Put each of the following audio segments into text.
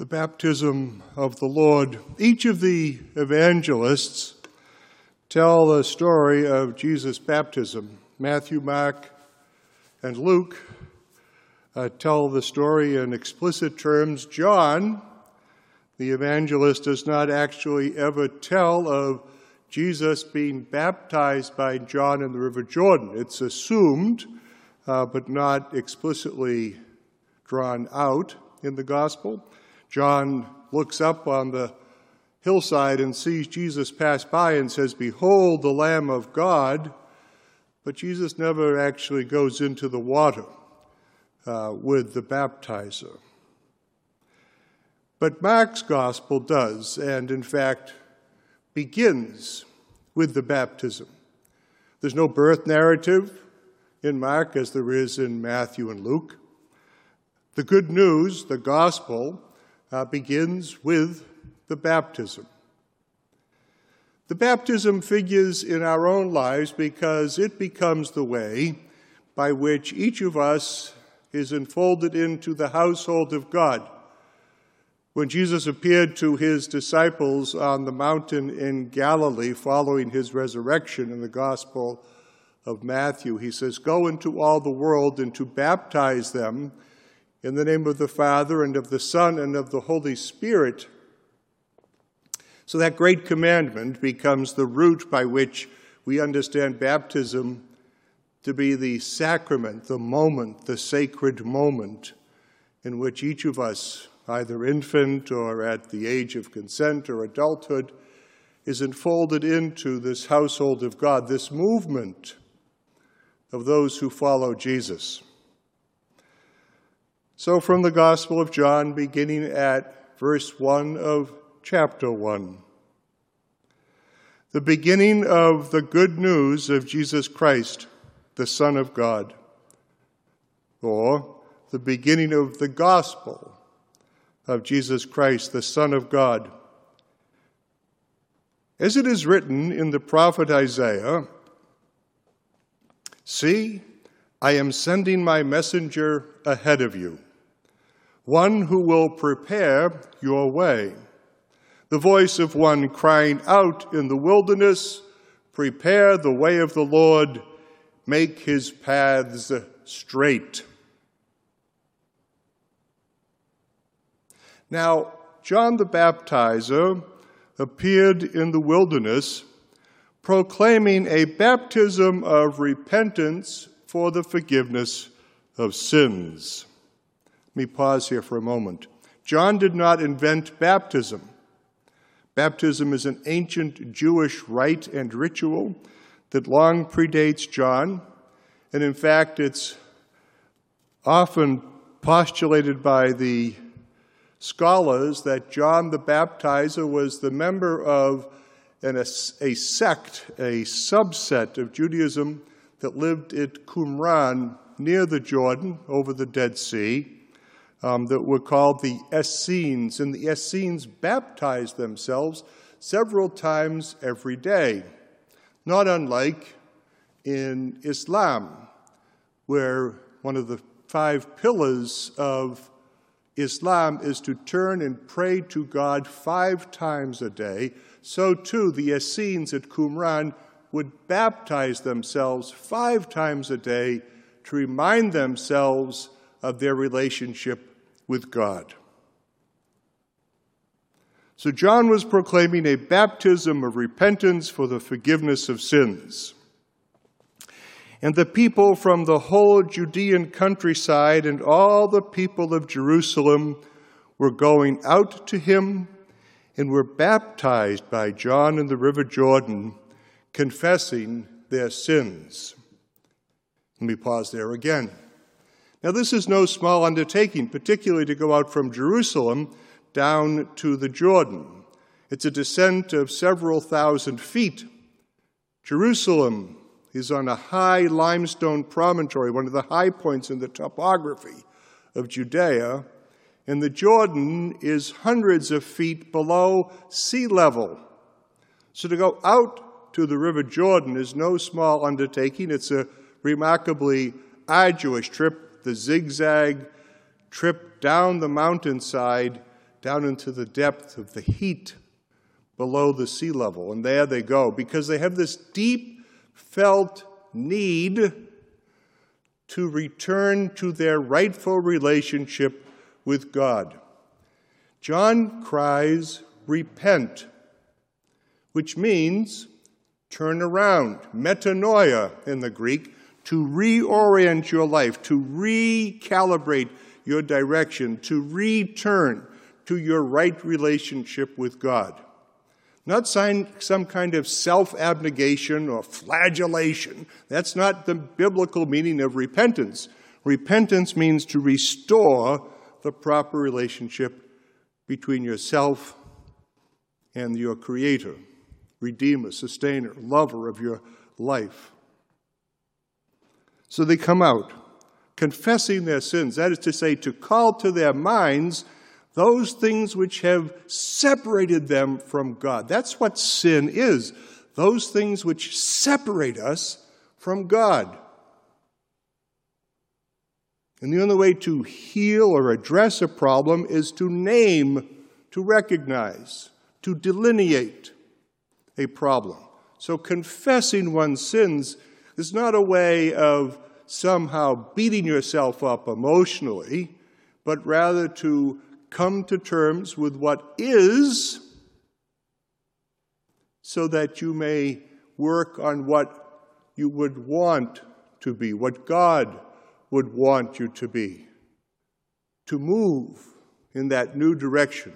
the baptism of the Lord. Each of the evangelists tell the story of Jesus' baptism. Matthew, Mark, and Luke uh, tell the story in explicit terms. John, the evangelist, does not actually ever tell of Jesus being baptized by John in the River Jordan. It's assumed, uh, but not explicitly drawn out in the gospel. John looks up on the hillside and sees Jesus pass by and says, Behold the Lamb of God. But Jesus never actually goes into the water uh, with the baptizer. But Mark's gospel does, and in fact begins with the baptism. There's no birth narrative in Mark as there is in Matthew and Luke. The good news, the gospel, uh, begins with the baptism. The baptism figures in our own lives because it becomes the way by which each of us is enfolded into the household of God. When Jesus appeared to his disciples on the mountain in Galilee following his resurrection in the Gospel of Matthew, he says, Go into all the world and to baptize them in the name of the Father and of the Son and of the Holy Spirit. So that great commandment becomes the root by which we understand baptism to be the sacrament, the moment, the sacred moment in which each of us, either infant or at the age of consent or adulthood, is enfolded into this household of God, this movement of those who follow Jesus. So, from the Gospel of John, beginning at verse 1 of chapter 1. The beginning of the good news of Jesus Christ, the Son of God, or the beginning of the gospel of Jesus Christ, the Son of God. As it is written in the prophet Isaiah, See, I am sending my messenger ahead of you one who will prepare your way. The voice of one crying out in the wilderness, Prepare the way of the Lord, make his paths straight. Now, John the Baptizer appeared in the wilderness proclaiming a baptism of repentance for the forgiveness of sins. Let me pause here for a moment. John did not invent baptism. Baptism is an ancient Jewish rite and ritual that long predates John, and in fact, it's often postulated by the scholars that John the Baptizer was the member of an, a, a sect, a subset of Judaism that lived at Qumran near the Jordan over the Dead Sea um, that were called the Essenes, and the Essenes baptized themselves several times every day, not unlike in Islam, where one of the five pillars of Islam is to turn and pray to God five times a day. So too, the Essenes at Qumran would baptize themselves five times a day to remind themselves of their relationship with God. So John was proclaiming a baptism of repentance for the forgiveness of sins. And the people from the whole Judean countryside and all the people of Jerusalem were going out to him and were baptized by John in the river Jordan, confessing their sins. Let me pause there again. Now, this is no small undertaking, particularly to go out from Jerusalem down to the Jordan. It's a descent of several thousand feet. Jerusalem is on a high limestone promontory, one of the high points in the topography of Judea, and the Jordan is hundreds of feet below sea level. So to go out to the River Jordan is no small undertaking. It's a remarkably arduous trip the zigzag trip down the mountainside down into the depth of the heat below the sea level. And there they go because they have this deep felt need to return to their rightful relationship with God. John cries, Repent, which means turn around, metanoia in the Greek, to reorient your life, to recalibrate your direction, to return to your right relationship with God. Not some kind of self abnegation or flagellation. That's not the biblical meaning of repentance. Repentance means to restore the proper relationship between yourself and your Creator, Redeemer, Sustainer, Lover of your life. So they come out, confessing their sins, that is to say, to call to their minds those things which have separated them from God. That's what sin is, those things which separate us from God. And the only way to heal or address a problem is to name, to recognize, to delineate a problem. So confessing one's sins is not a way of somehow beating yourself up emotionally, but rather to come to terms with what is so that you may work on what you would want to be, what God would want you to be, to move in that new direction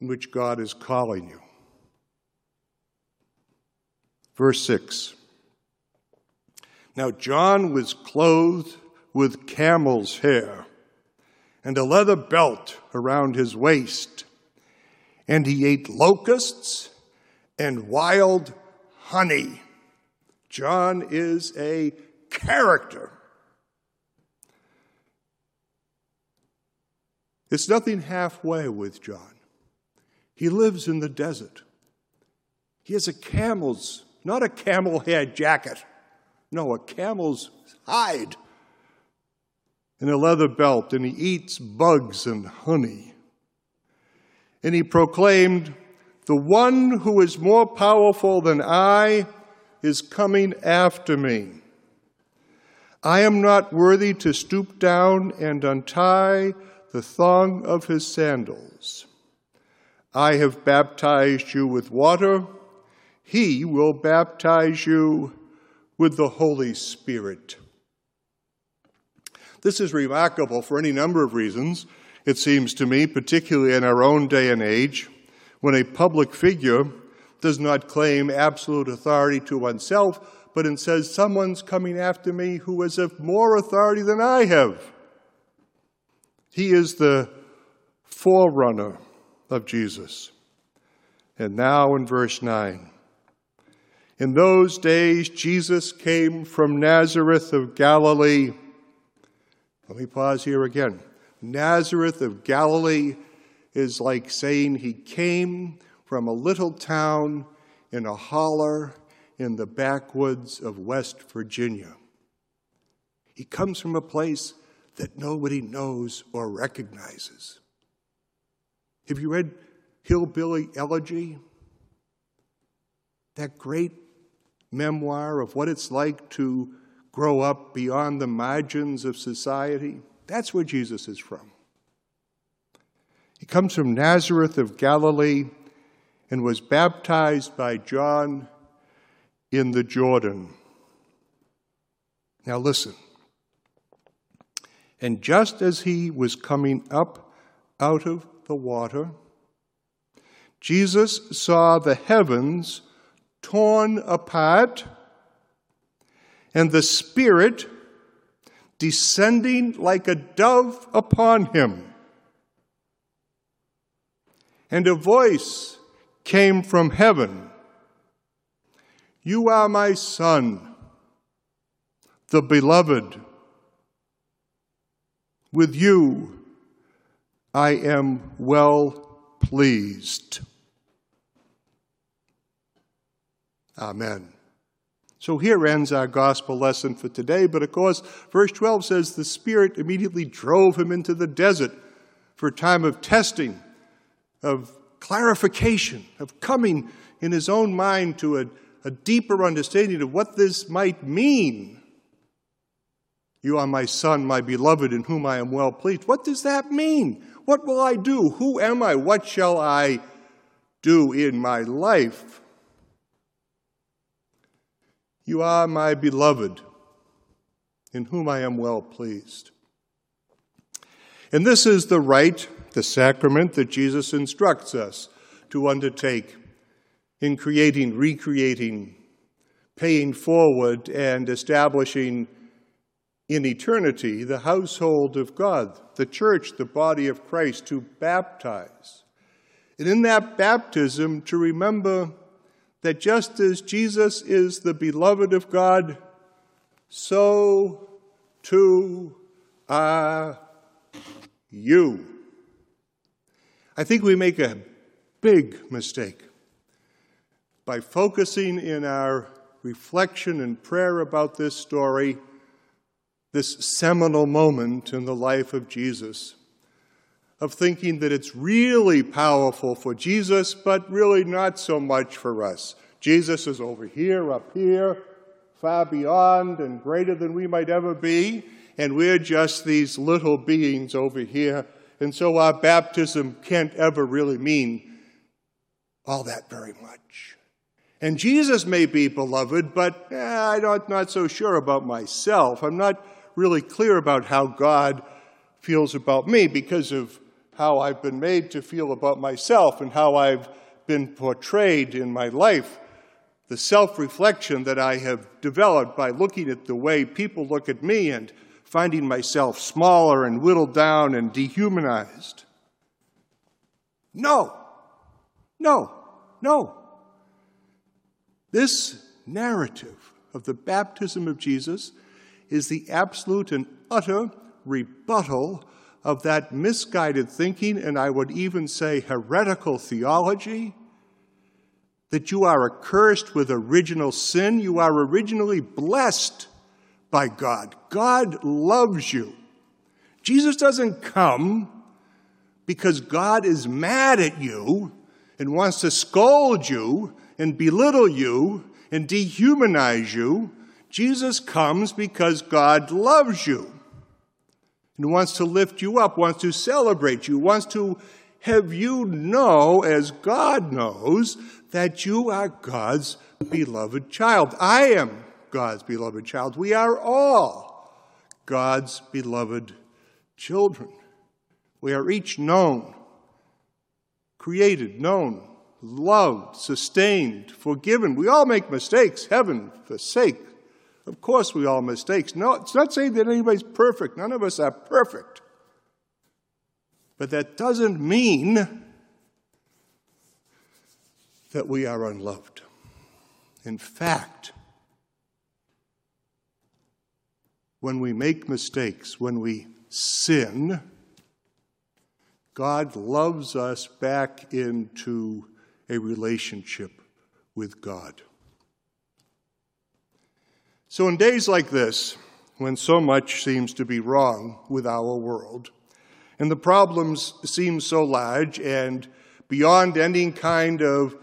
in which God is calling you. Verse 6 Now John was clothed with camel's hair and a leather belt around his waist. And he ate locusts and wild honey. John is a character. It's nothing halfway with John. He lives in the desert. He has a camel's, not a camel hair jacket, no, a camel's hide and a leather belt, and he eats bugs and honey. And he proclaimed, The one who is more powerful than I is coming after me. I am not worthy to stoop down and untie the thong of his sandals. I have baptized you with water. He will baptize you with the Holy Spirit. This is remarkable for any number of reasons, it seems to me, particularly in our own day and age, when a public figure does not claim absolute authority to oneself, but and says, Someone's coming after me who is of more authority than I have. He is the forerunner of Jesus. And now in verse 9. In those days, Jesus came from Nazareth of Galilee let me pause here again. Nazareth of Galilee is like saying he came from a little town in a holler in the backwoods of West Virginia. He comes from a place that nobody knows or recognizes. Have you read Hillbilly Elegy? That great memoir of what it's like to grow up beyond the margins of society. That's where Jesus is from. He comes from Nazareth of Galilee and was baptized by John in the Jordan. Now listen. And just as he was coming up out of the water, Jesus saw the heavens torn apart and the Spirit descending like a dove upon him. And a voice came from heaven You are my Son, the beloved. With you I am well pleased. Amen. So here ends our gospel lesson for today. But of course, verse 12 says the Spirit immediately drove him into the desert for a time of testing of clarification, of coming in his own mind to a, a deeper understanding of what this might mean. You are my son, my beloved, in whom I am well pleased. What does that mean? What will I do? Who am I? What shall I do in my life? You are my beloved, in whom I am well pleased. And this is the rite, the sacrament that Jesus instructs us to undertake in creating, recreating, paying forward, and establishing in eternity the household of God, the church, the body of Christ, to baptize. And in that baptism, to remember that just as Jesus is the beloved of God, so too are you. I think we make a big mistake by focusing in our reflection and prayer about this story this seminal moment in the life of Jesus, of thinking that it's really powerful for Jesus, but really not so much for us. Jesus is over here, up here, far beyond and greater than we might ever be, and we're just these little beings over here. And so our baptism can't ever really mean all that very much. And Jesus may be beloved, but eh, I'm not, not so sure about myself. I'm not really clear about how God feels about me because of how I've been made to feel about myself and how I've been portrayed in my life. The self reflection that I have developed by looking at the way people look at me and finding myself smaller and whittled down and dehumanized. No, no, no. This narrative of the baptism of Jesus is the absolute and utter rebuttal of that misguided thinking, and I would even say heretical theology, that you are accursed with original sin. You are originally blessed by God. God loves you. Jesus doesn't come because God is mad at you and wants to scold you and belittle you and dehumanize you. Jesus comes because God loves you and wants to lift you up, wants to celebrate you, wants to have you know, as God knows, that you are God's beloved child. I am God's beloved child. We are all God's beloved children. We are each known, created, known, loved, sustained, forgiven. We all make mistakes, heaven forsake. Of course, we all make mistakes. No, it's not saying that anybody's perfect. None of us are perfect. But that doesn't mean that we are unloved. In fact, when we make mistakes, when we sin, God loves us back into a relationship with God. So, in days like this, when so much seems to be wrong with our world, and the problems seem so large and beyond any kind of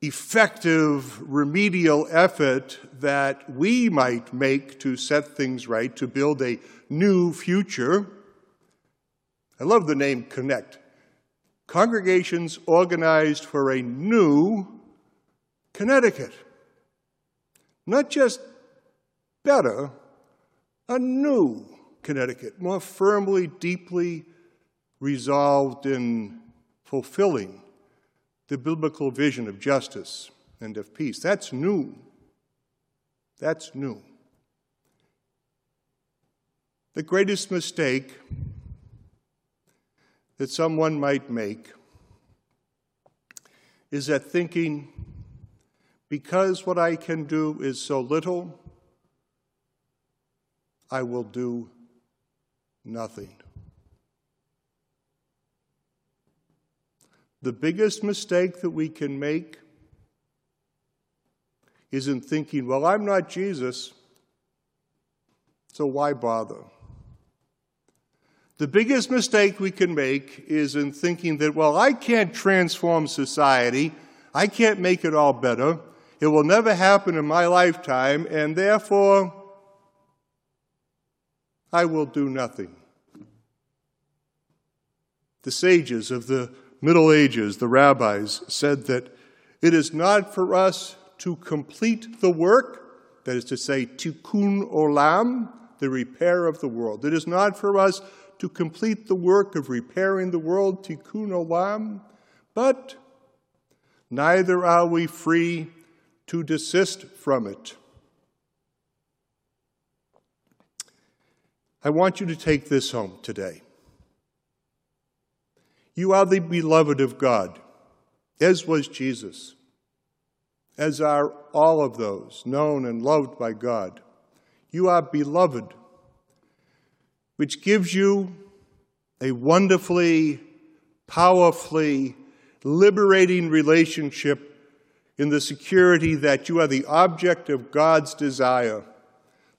effective remedial effort that we might make to set things right, to build a new future. I love the name CONECT. Congregations organized for a new Connecticut. Not just better, a new Connecticut, more firmly, deeply resolved in fulfilling the biblical vision of justice and of peace. That's new. That's new. The greatest mistake that someone might make is that thinking, because what I can do is so little, I will do nothing. The biggest mistake that we can make is in thinking, well, I'm not Jesus, so why bother? The biggest mistake we can make is in thinking that, well, I can't transform society, I can't make it all better, it will never happen in my lifetime, and therefore I will do nothing. The sages of the Middle Ages, the rabbis, said that it is not for us to complete the work, that is to say, tikkun olam, the repair of the world. It is not for us to complete the work of repairing the world, tikkun olam, but neither are we free to desist from it. I want you to take this home today. You are the beloved of God, as was Jesus, as are all of those known and loved by God. You are beloved, which gives you a wonderfully, powerfully liberating relationship in the security that you are the object of God's desire.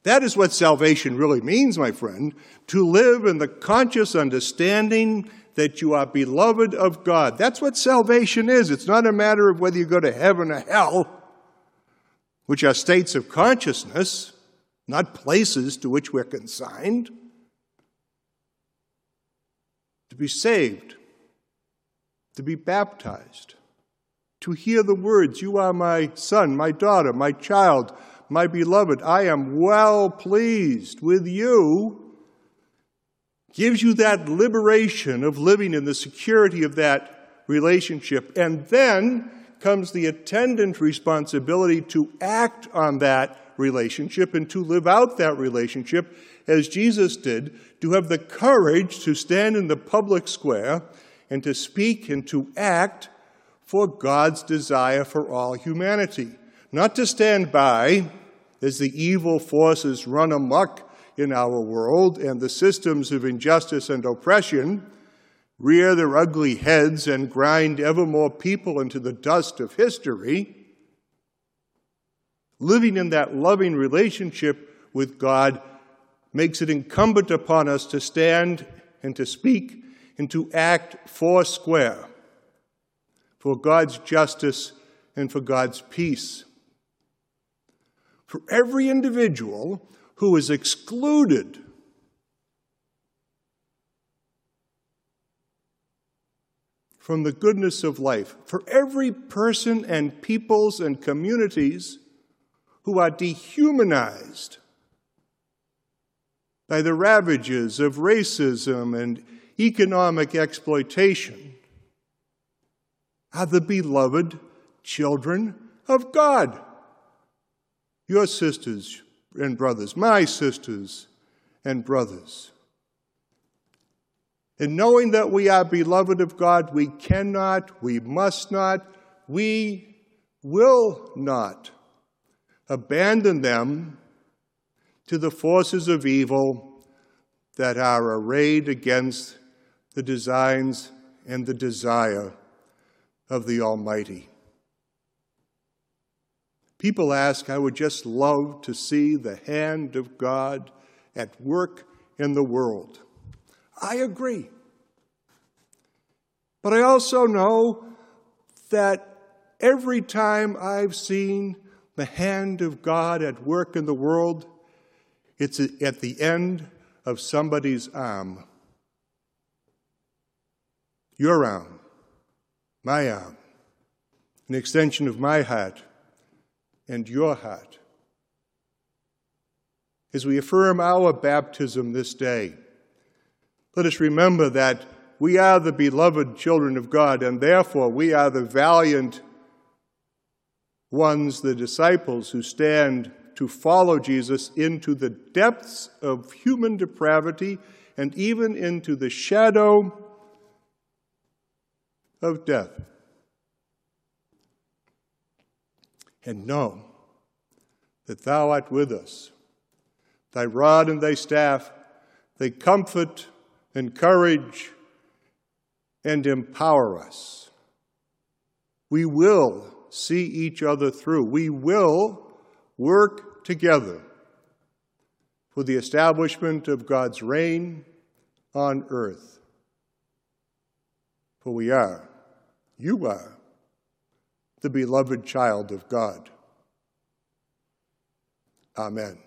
That is what salvation really means, my friend, to live in the conscious understanding that you are beloved of God. That's what salvation is. It's not a matter of whether you go to heaven or hell, which are states of consciousness, not places to which we're consigned. To be saved, to be baptized, to hear the words, You are my son, my daughter, my child, my beloved. I am well pleased with you gives you that liberation of living in the security of that relationship. And then comes the attendant responsibility to act on that relationship and to live out that relationship as Jesus did, to have the courage to stand in the public square and to speak and to act for God's desire for all humanity. Not to stand by as the evil forces run amok in our world, and the systems of injustice and oppression rear their ugly heads and grind ever more people into the dust of history, living in that loving relationship with God makes it incumbent upon us to stand and to speak and to act four square for God's justice and for God's peace. For every individual who is excluded from the goodness of life, for every person and peoples and communities who are dehumanized by the ravages of racism and economic exploitation, are the beloved children of God. Your sisters, and brothers, my sisters and brothers. And knowing that we are beloved of God, we cannot, we must not, we will not abandon them to the forces of evil that are arrayed against the designs and the desire of the Almighty. People ask, I would just love to see the hand of God at work in the world. I agree. But I also know that every time I've seen the hand of God at work in the world, it's at the end of somebody's arm. Your arm, my arm, an extension of my heart and your heart. As we affirm our baptism this day, let us remember that we are the beloved children of God, and therefore we are the valiant ones, the disciples who stand to follow Jesus into the depths of human depravity and even into the shadow of death. And know that thou art with us. Thy rod and thy staff, they comfort, encourage, and empower us. We will see each other through. We will work together for the establishment of God's reign on earth. For we are, you are, the beloved child of God. Amen.